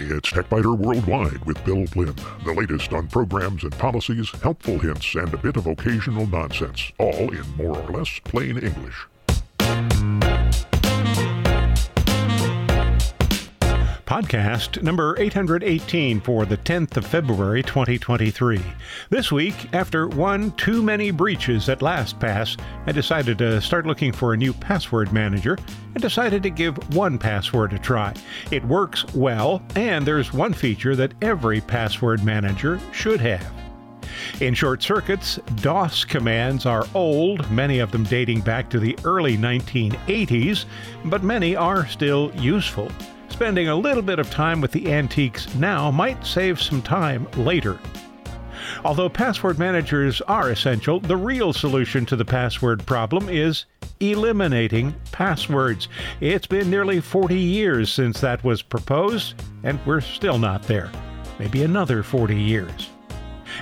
It's TechByter Worldwide with Bill Blinn. The latest on programs and policies, helpful hints, and a bit of occasional nonsense, all in more or less plain English. Podcast number 818 for the 10th of February 2023. This week, after one too many breaches at LastPass, I decided to start looking for a new password manager and decided to give 1Password a try. It works well, and there's one feature that every password manager should have. In short circuits, DOS commands are old, many of them dating back to the early 1980s, but many are still useful. Spending a little bit of time with the antiques now might save some time later. Although password managers are essential, the real solution to the password problem is eliminating passwords. It's been nearly 40 years since that was proposed, and we're still not there. Maybe another 40 years.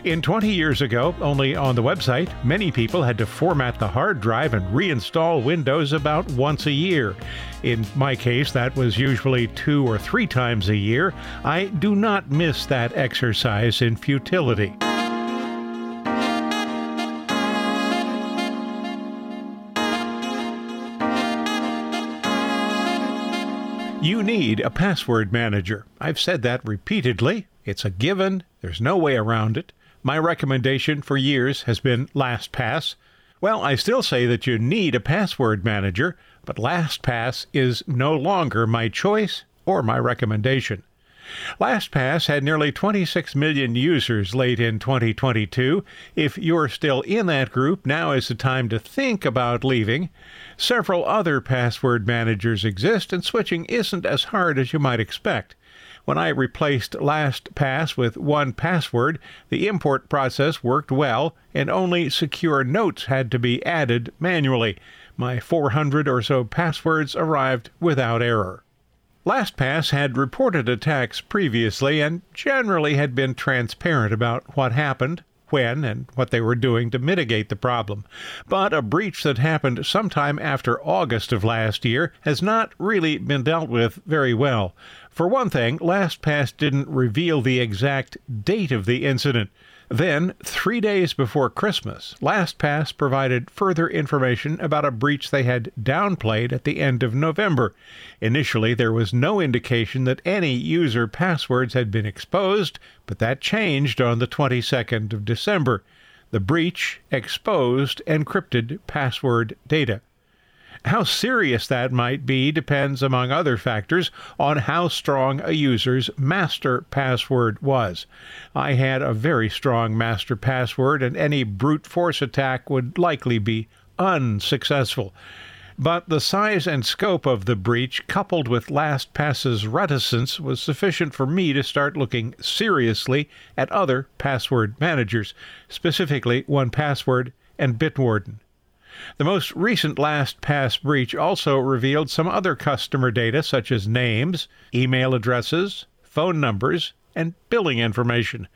In 20 years ago, only on the website, many people had to format the hard drive and reinstall Windows about once a year. In my case, that was usually two or three times a year. I do not miss that exercise in futility. You need a password manager. I've said that repeatedly. It's a given, there's no way around it. My recommendation for years has been LastPass. Well, I still say that you need a password manager, but LastPass is no longer my choice or my recommendation. LastPass had nearly 26 million users late in 2022. If you're still in that group, now is the time to think about leaving. Several other password managers exist, and switching isn't as hard as you might expect. When I replaced LastPass with 1Password, the import process worked well, and only secure notes had to be added manually. My 400 or so passwords arrived without error. LastPass had reported attacks previously and generally had been transparent about what happened, when, and what they were doing to mitigate the problem. But a breach that happened sometime after August of last year has not really been dealt with very well. For one thing, LastPass didn't reveal the exact date of the incident. Then, three days before Christmas, LastPass provided further information about a breach they had downplayed at the end of November. Initially, there was no indication that any user passwords had been exposed, but that changed on the 22nd of December. The breach exposed encrypted password data. How serious that might be depends, among other factors, on how strong a user's master password was. I had a very strong master password, and any brute force attack would likely be unsuccessful. But the size and scope of the breach, coupled with LastPass's reticence, was sufficient for me to start looking seriously at other password managers, specifically 1Password and Bitwarden. The most recent LastPass breach also revealed some other customer data such as names, email addresses, phone numbers, and billing information.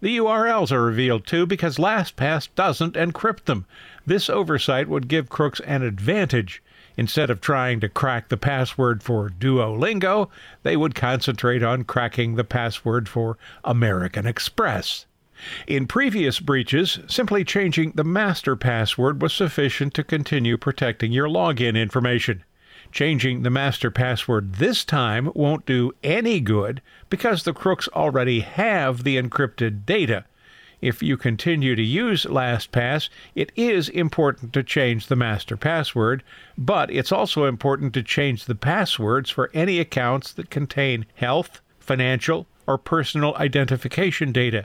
The URLs are revealed too because LastPass doesn't encrypt them. This oversight would give crooks an advantage. Instead of trying to crack the password for Duolingo, they would concentrate on cracking the password for American Express. In previous breaches, simply changing the master password was sufficient to continue protecting your login information. Changing the master password this time won't do any good because the crooks already have the encrypted data. If you continue to use LastPass, it is important to change the master password, but it's also important to change the passwords for any accounts that contain health, financial, or personal identification data.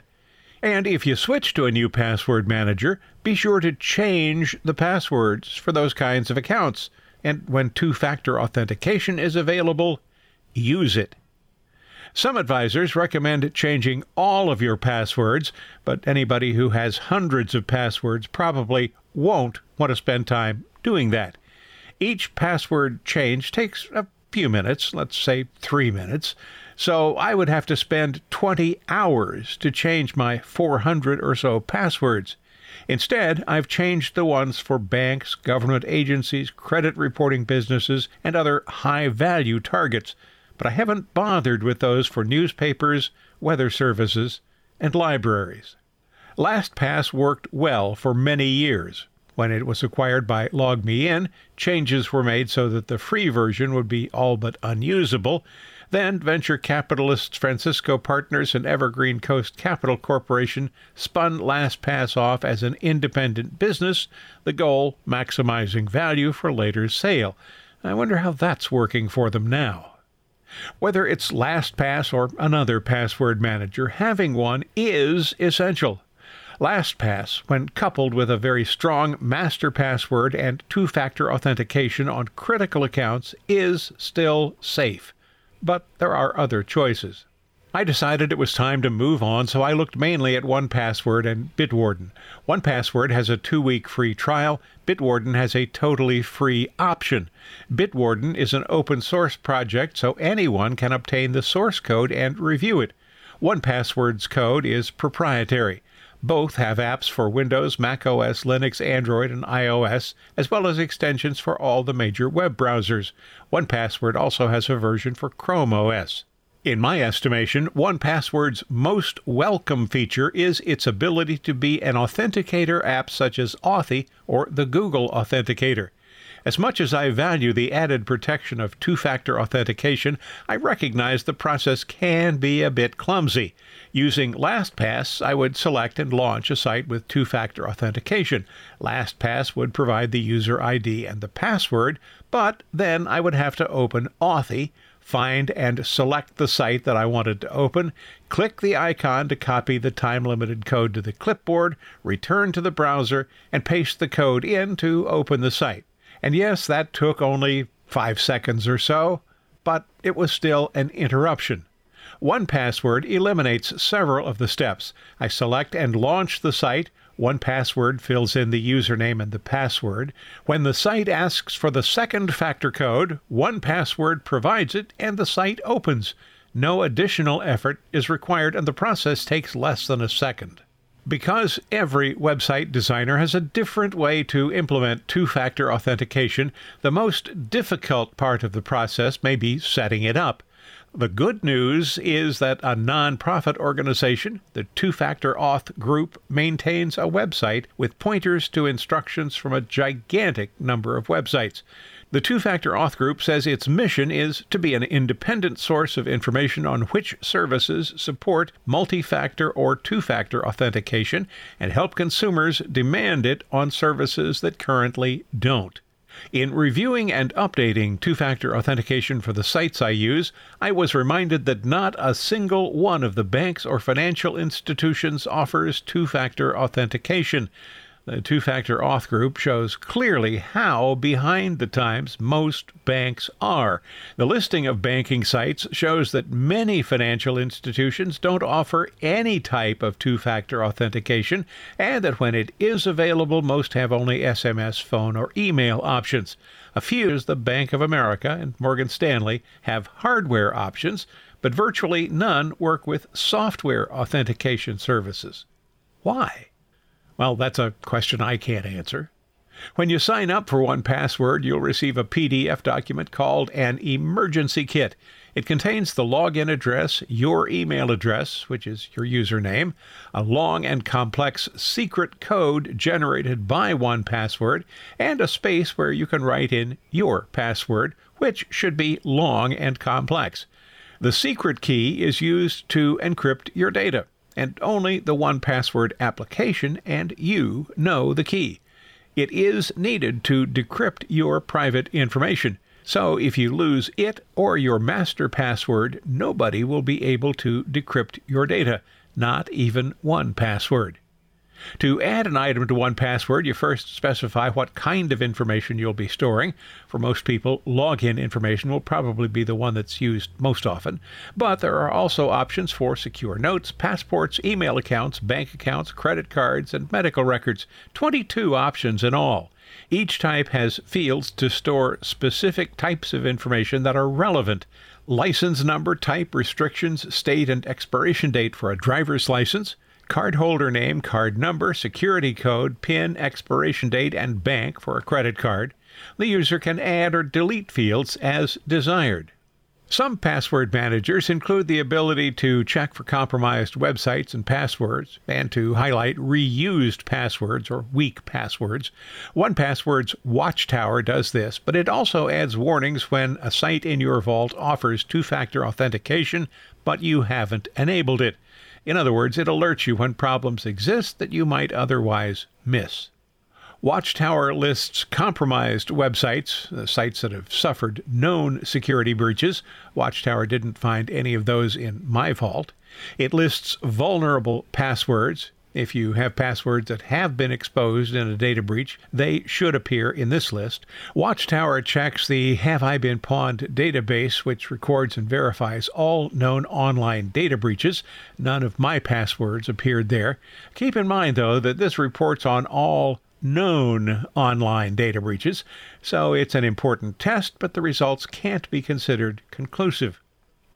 And if you switch to a new password manager, be sure to change the passwords for those kinds of accounts. And when two factor authentication is available, use it. Some advisors recommend changing all of your passwords, but anybody who has hundreds of passwords probably won't want to spend time doing that. Each password change takes a few minutes, let's say three minutes. So I would have to spend 20 hours to change my 400 or so passwords. Instead, I've changed the ones for banks, government agencies, credit reporting businesses, and other high value targets. but I haven't bothered with those for newspapers, weather services, and libraries. LastPass worked well for many years. When it was acquired by LogMeIn, changes were made so that the free version would be all but unusable. Then venture capitalists Francisco Partners and Evergreen Coast Capital Corporation spun LastPass off as an independent business, the goal maximizing value for later sale. I wonder how that's working for them now. Whether it's LastPass or another password manager, having one is essential. LastPass, when coupled with a very strong master password and two factor authentication on critical accounts, is still safe. But there are other choices. I decided it was time to move on, so I looked mainly at 1Password and Bitwarden. 1Password has a two week free trial, Bitwarden has a totally free option. Bitwarden is an open source project, so anyone can obtain the source code and review it. 1Password's code is proprietary. Both have apps for Windows, Mac OS, Linux, Android, and iOS, as well as extensions for all the major web browsers. 1Password also has a version for Chrome OS. In my estimation, 1Password's most welcome feature is its ability to be an authenticator app such as Authy or the Google Authenticator. As much as I value the added protection of two factor authentication, I recognize the process can be a bit clumsy. Using LastPass, I would select and launch a site with two factor authentication. LastPass would provide the user ID and the password, but then I would have to open Authy find and select the site that I wanted to open, click the icon to copy the time limited code to the clipboard, return to the browser, and paste the code in to open the site. And yes, that took only five seconds or so, but it was still an interruption. 1Password eliminates several of the steps. I select and launch the site. 1Password fills in the username and the password. When the site asks for the second factor code, 1Password provides it and the site opens. No additional effort is required, and the process takes less than a second. Because every website designer has a different way to implement two factor authentication, the most difficult part of the process may be setting it up. The good news is that a nonprofit organization, the Two Factor Auth Group, maintains a website with pointers to instructions from a gigantic number of websites. The Two Factor Auth Group says its mission is to be an independent source of information on which services support multi factor or two factor authentication and help consumers demand it on services that currently don't. In reviewing and updating two factor authentication for the sites I use, I was reminded that not a single one of the banks or financial institutions offers two factor authentication. The two factor auth group shows clearly how behind the times most banks are. The listing of banking sites shows that many financial institutions don't offer any type of two factor authentication, and that when it is available, most have only SMS, phone, or email options. A few, as the Bank of America and Morgan Stanley, have hardware options, but virtually none work with software authentication services. Why? Well, that's a question I can't answer. When you sign up for 1Password, you'll receive a PDF document called an Emergency Kit. It contains the login address, your email address, which is your username, a long and complex secret code generated by 1Password, and a space where you can write in your password, which should be long and complex. The secret key is used to encrypt your data and only the 1Password application and you know the key. It is needed to decrypt your private information. So if you lose it or your master password, nobody will be able to decrypt your data, not even 1Password. To add an item to 1Password, you first specify what kind of information you'll be storing. For most people, login information will probably be the one that's used most often, but there are also options for secure notes, passports, email accounts, bank accounts, credit cards, and medical records. 22 options in all. Each type has fields to store specific types of information that are relevant. License number, type, restrictions, state, and expiration date for a driver's license cardholder name, card number, security code, PIN, expiration date, and bank for a credit card. The user can add or delete fields as desired. Some password managers include the ability to check for compromised websites and passwords and to highlight reused passwords or weak passwords. 1Password's Watchtower does this, but it also adds warnings when a site in your vault offers two factor authentication, but you haven't enabled it. In other words, it alerts you when problems exist that you might otherwise miss. Watchtower lists compromised websites, uh, sites that have suffered known security breaches. Watchtower didn't find any of those in my vault. It lists vulnerable passwords. If you have passwords that have been exposed in a data breach, they should appear in this list. Watchtower checks the Have I Been Pwned database, which records and verifies all known online data breaches. None of my passwords appeared there. Keep in mind, though, that this reports on all known online data breaches, so it's an important test, but the results can't be considered conclusive.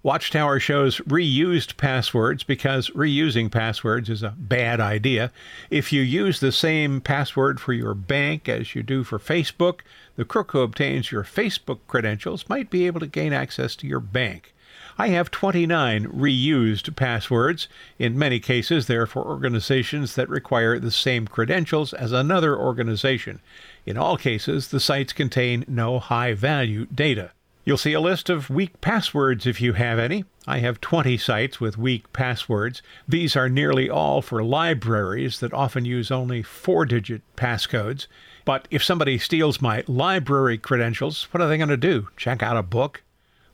Watchtower shows reused passwords because reusing passwords is a bad idea. If you use the same password for your bank as you do for Facebook, the crook who obtains your Facebook credentials might be able to gain access to your bank. I have 29 reused passwords. In many cases, they're for organizations that require the same credentials as another organization. In all cases, the sites contain no high value data. You'll see a list of weak passwords if you have any. I have 20 sites with weak passwords. These are nearly all for libraries that often use only four digit passcodes. But if somebody steals my library credentials, what are they going to do? Check out a book?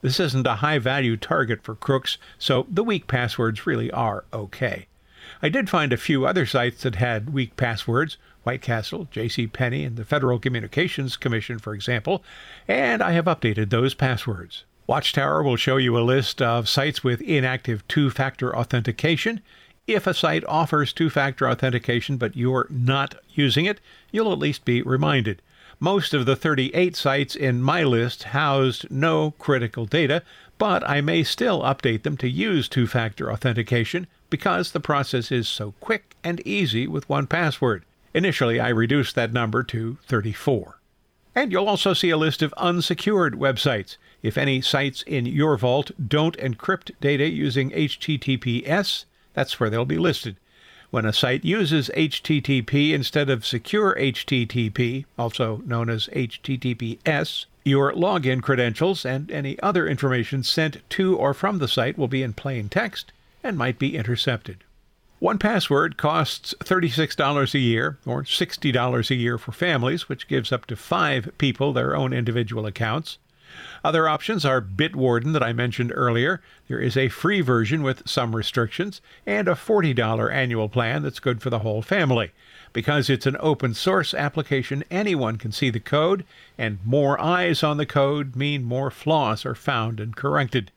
This isn't a high value target for crooks, so the weak passwords really are okay. I did find a few other sites that had weak passwords, White Castle, J.C. Penney, and the Federal Communications Commission, for example, and I have updated those passwords. Watchtower will show you a list of sites with inactive two factor authentication. If a site offers two factor authentication but you're not using it, you'll at least be reminded. Most of the 38 sites in my list housed no critical data, but I may still update them to use two factor authentication because the process is so quick and easy with 1Password. Initially, I reduced that number to 34. And you'll also see a list of unsecured websites. If any sites in your vault don't encrypt data using HTTPS, that's where they'll be listed. When a site uses HTTP instead of secure HTTP, also known as HTTPS, your login credentials and any other information sent to or from the site will be in plain text and might be intercepted. 1Password costs $36 a year or $60 a year for families, which gives up to five people their own individual accounts. Other options are Bitwarden that I mentioned earlier. There is a free version with some restrictions and a $40 annual plan that's good for the whole family. Because it's an open source application, anyone can see the code, and more eyes on the code mean more flaws are found and corrected.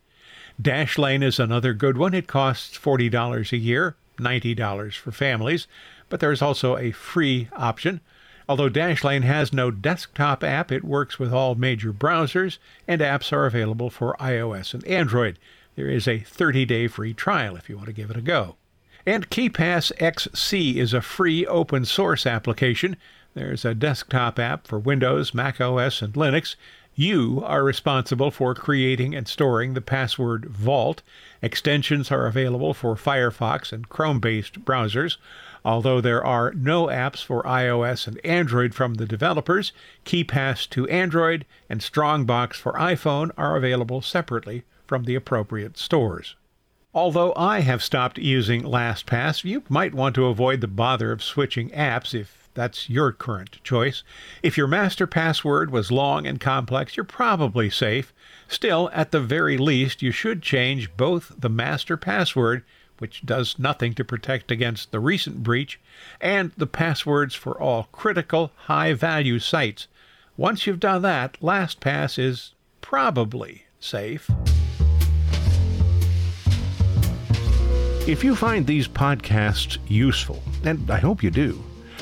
Dashlane is another good one. It costs $40 a year, $90 for families, but there's also a free option. Although Dashlane has no desktop app, it works with all major browsers, and apps are available for iOS and Android. There is a 30 day free trial if you want to give it a go. And KeyPass XC is a free open source application. There's a desktop app for Windows, Mac OS, and Linux. You are responsible for creating and storing the password vault. Extensions are available for Firefox and Chrome based browsers. Although there are no apps for iOS and Android from the developers, KeePass to Android and Strongbox for iPhone are available separately from the appropriate stores. Although I have stopped using LastPass, you might want to avoid the bother of switching apps if that's your current choice. If your master password was long and complex, you're probably safe. Still, at the very least, you should change both the master password which does nothing to protect against the recent breach, and the passwords for all critical high value sites. Once you've done that, LastPass is probably safe. If you find these podcasts useful, and I hope you do,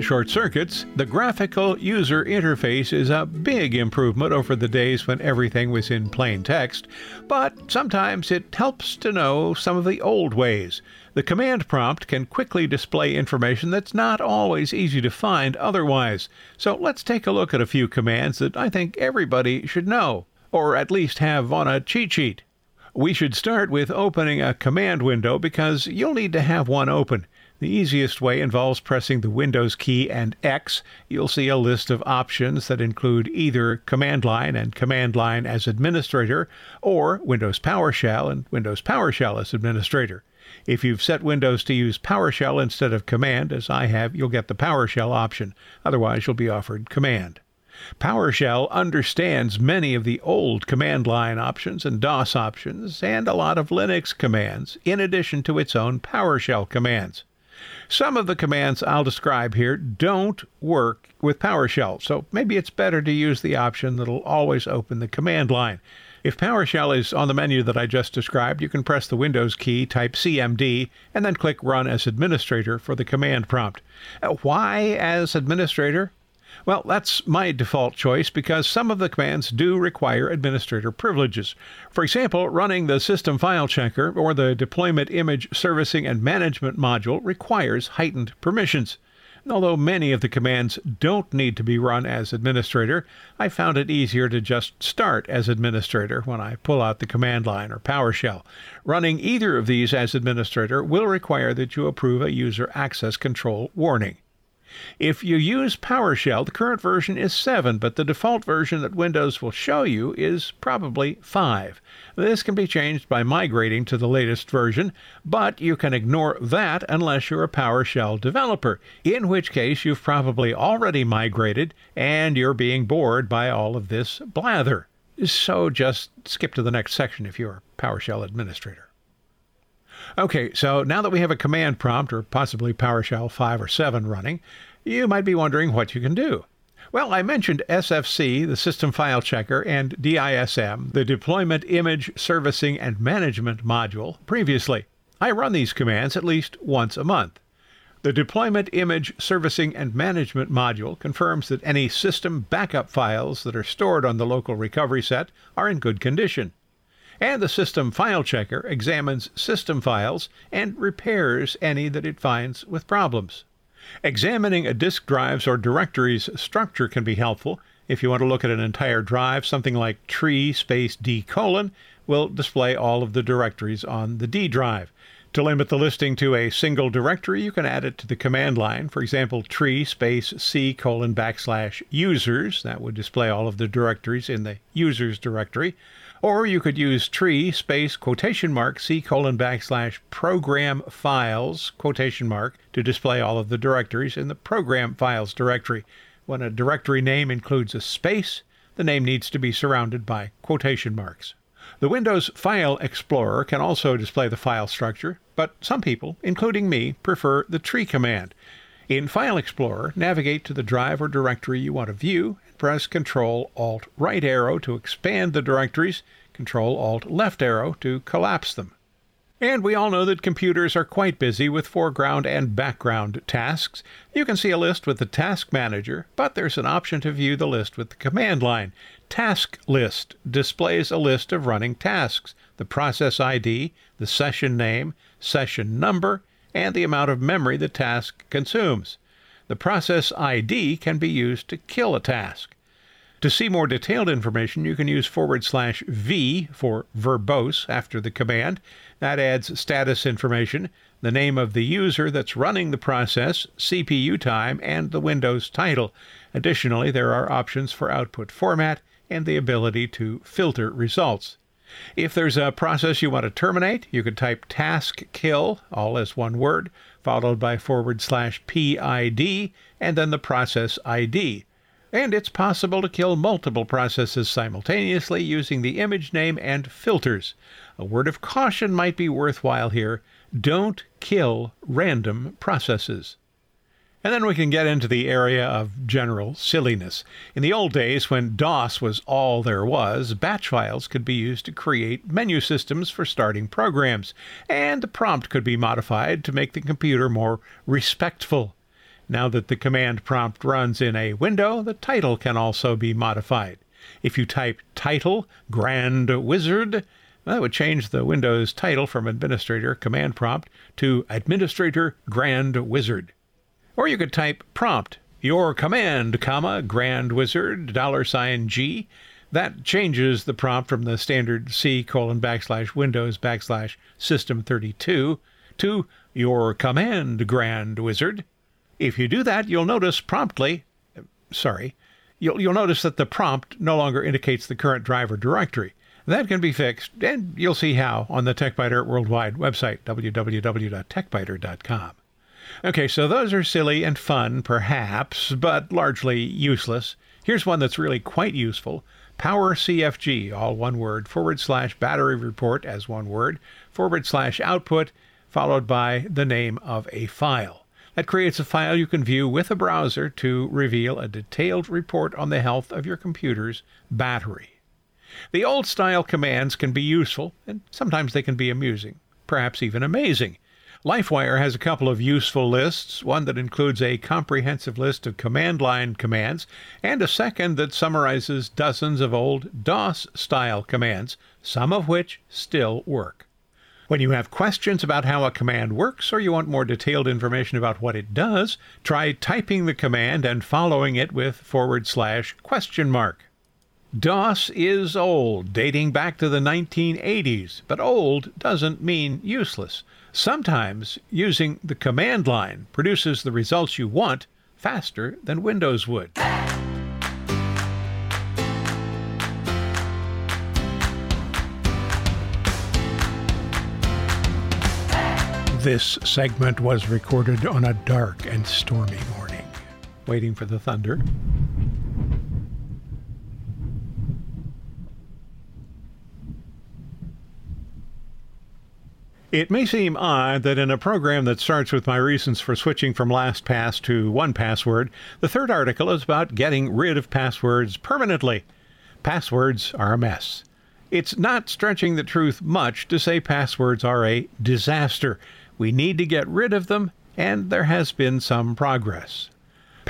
Short circuits, the graphical user interface is a big improvement over the days when everything was in plain text, but sometimes it helps to know some of the old ways. The command prompt can quickly display information that's not always easy to find otherwise. So let's take a look at a few commands that I think everybody should know, or at least have on a cheat sheet. We should start with opening a command window because you'll need to have one open. The easiest way involves pressing the Windows key and X. You'll see a list of options that include either Command Line and Command Line as Administrator, or Windows PowerShell and Windows PowerShell as Administrator. If you've set Windows to use PowerShell instead of Command, as I have, you'll get the PowerShell option. Otherwise, you'll be offered Command. PowerShell understands many of the old command line options and DOS options and a lot of Linux commands, in addition to its own PowerShell commands. Some of the commands I'll describe here don't work with PowerShell, so maybe it's better to use the option that'll always open the command line. If PowerShell is on the menu that I just described, you can press the Windows key, type CMD, and then click Run as Administrator for the command prompt. Uh, why as Administrator? Well, that's my default choice because some of the commands do require administrator privileges. For example, running the System File Checker or the Deployment Image Servicing and Management module requires heightened permissions. Although many of the commands don't need to be run as administrator, I found it easier to just start as administrator when I pull out the command line or PowerShell. Running either of these as administrator will require that you approve a user access control warning. If you use PowerShell, the current version is 7, but the default version that Windows will show you is probably 5. This can be changed by migrating to the latest version, but you can ignore that unless you're a PowerShell developer, in which case you've probably already migrated and you're being bored by all of this blather. So just skip to the next section if you're a PowerShell administrator. Okay, so now that we have a command prompt or possibly PowerShell 5 or 7 running, you might be wondering what you can do. Well, I mentioned SFC, the System File Checker, and DISM, the Deployment Image Servicing and Management module, previously. I run these commands at least once a month. The Deployment Image Servicing and Management module confirms that any system backup files that are stored on the local recovery set are in good condition and the System File Checker examines system files and repairs any that it finds with problems. Examining a disk drive's or directory's structure can be helpful. If you want to look at an entire drive, something like tree space D colon will display all of the directories on the D drive. To limit the listing to a single directory, you can add it to the command line. For example, tree space C colon backslash users. That would display all of the directories in the users directory. Or you could use tree space quotation mark C colon backslash program files quotation mark to display all of the directories in the program files directory. When a directory name includes a space, the name needs to be surrounded by quotation marks. The Windows File Explorer can also display the file structure, but some people, including me, prefer the tree command. In File Explorer, navigate to the drive or directory you want to view press Control Alt right arrow to expand the directories, Control Alt left arrow to collapse them. And we all know that computers are quite busy with foreground and background tasks. You can see a list with the Task Manager, but there's an option to view the list with the command line. Task List displays a list of running tasks, the process ID, the session name, session number, and the amount of memory the task consumes. The process ID can be used to kill a task. To see more detailed information, you can use forward slash V for verbose after the command. That adds status information, the name of the user that's running the process, CPU time, and the Windows title. Additionally, there are options for output format and the ability to filter results. If there's a process you want to terminate, you can type task kill, all as one word, followed by forward slash PID, and then the process ID. And it's possible to kill multiple processes simultaneously using the image name and filters. A word of caution might be worthwhile here don't kill random processes. And then we can get into the area of general silliness. In the old days, when DOS was all there was, batch files could be used to create menu systems for starting programs, and the prompt could be modified to make the computer more respectful. Now that the command prompt runs in a window, the title can also be modified. If you type title Grand Wizard, that would change the Windows title from Administrator Command Prompt to Administrator Grand Wizard. Or you could type prompt your command, comma, Grand Wizard, dollar sign G. That changes the prompt from the standard C colon backslash Windows backslash System 32 to your command, Grand Wizard. If you do that, you'll notice promptly, sorry, you'll, you'll notice that the prompt no longer indicates the current driver directory. That can be fixed, and you'll see how on the TechByter Worldwide website, www.techbyter.com. Okay, so those are silly and fun, perhaps, but largely useless. Here's one that's really quite useful. Power CFG, all one word, forward slash battery report as one word, forward slash output, followed by the name of a file. That creates a file you can view with a browser to reveal a detailed report on the health of your computer's battery. The old style commands can be useful, and sometimes they can be amusing, perhaps even amazing. LifeWire has a couple of useful lists, one that includes a comprehensive list of command line commands, and a second that summarizes dozens of old DOS style commands, some of which still work. When you have questions about how a command works or you want more detailed information about what it does, try typing the command and following it with forward slash question mark. DOS is old, dating back to the 1980s, but old doesn't mean useless. Sometimes using the command line produces the results you want faster than Windows would. This segment was recorded on a dark and stormy morning. Waiting for the thunder. It may seem odd that in a program that starts with my reasons for switching from LastPass to 1Password, the third article is about getting rid of passwords permanently. Passwords are a mess. It's not stretching the truth much to say passwords are a disaster. We need to get rid of them, and there has been some progress.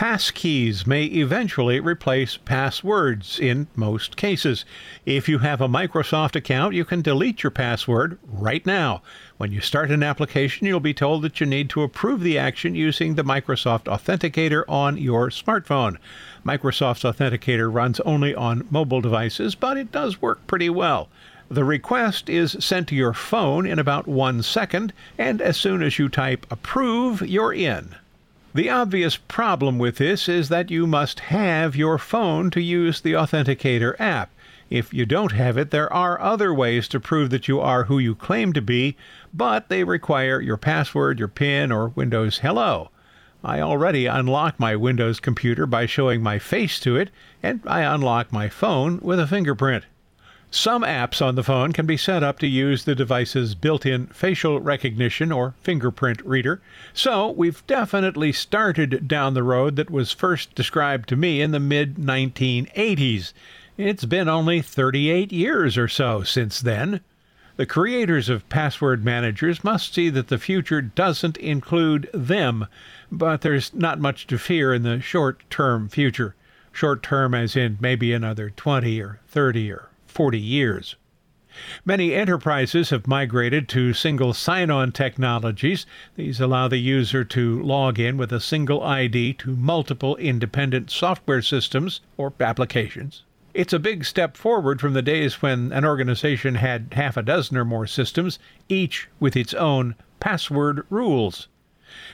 Passkeys may eventually replace passwords in most cases. If you have a Microsoft account, you can delete your password right now. When you start an application, you'll be told that you need to approve the action using the Microsoft Authenticator on your smartphone. Microsoft's Authenticator runs only on mobile devices, but it does work pretty well. The request is sent to your phone in about one second, and as soon as you type approve, you're in. The obvious problem with this is that you must have your phone to use the Authenticator app. If you don't have it, there are other ways to prove that you are who you claim to be, but they require your password, your PIN, or Windows Hello. I already unlock my Windows computer by showing my face to it, and I unlock my phone with a fingerprint. Some apps on the phone can be set up to use the device's built in facial recognition or fingerprint reader, so we've definitely started down the road that was first described to me in the mid 1980s. It's been only 38 years or so since then. The creators of password managers must see that the future doesn't include them, but there's not much to fear in the short term future. Short term, as in maybe another 20 or 30 or 40 years. Many enterprises have migrated to single sign on technologies. These allow the user to log in with a single ID to multiple independent software systems or applications. It's a big step forward from the days when an organization had half a dozen or more systems, each with its own password rules.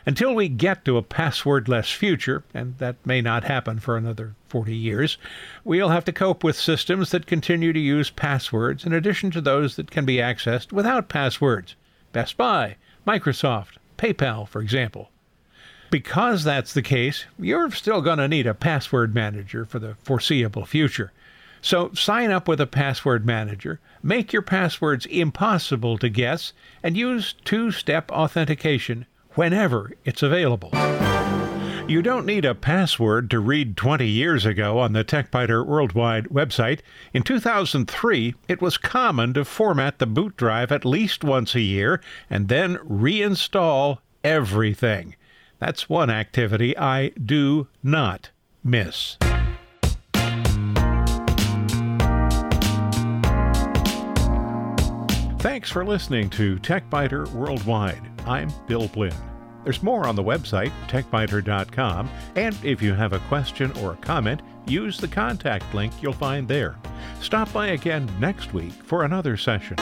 Until we get to a passwordless future, and that may not happen for another 40 years, we'll have to cope with systems that continue to use passwords in addition to those that can be accessed without passwords. Best Buy, Microsoft, PayPal, for example. Because that's the case, you're still going to need a password manager for the foreseeable future. So sign up with a password manager, make your passwords impossible to guess, and use two step authentication whenever it's available. You don't need a password to read 20 years ago on the TechByter Worldwide website. In 2003, it was common to format the boot drive at least once a year and then reinstall everything. That's one activity I do not miss. Thanks for listening to TechByter Worldwide. I'm Bill Blinn. There's more on the website, techbyter.com, and if you have a question or a comment, use the contact link you'll find there. Stop by again next week for another session.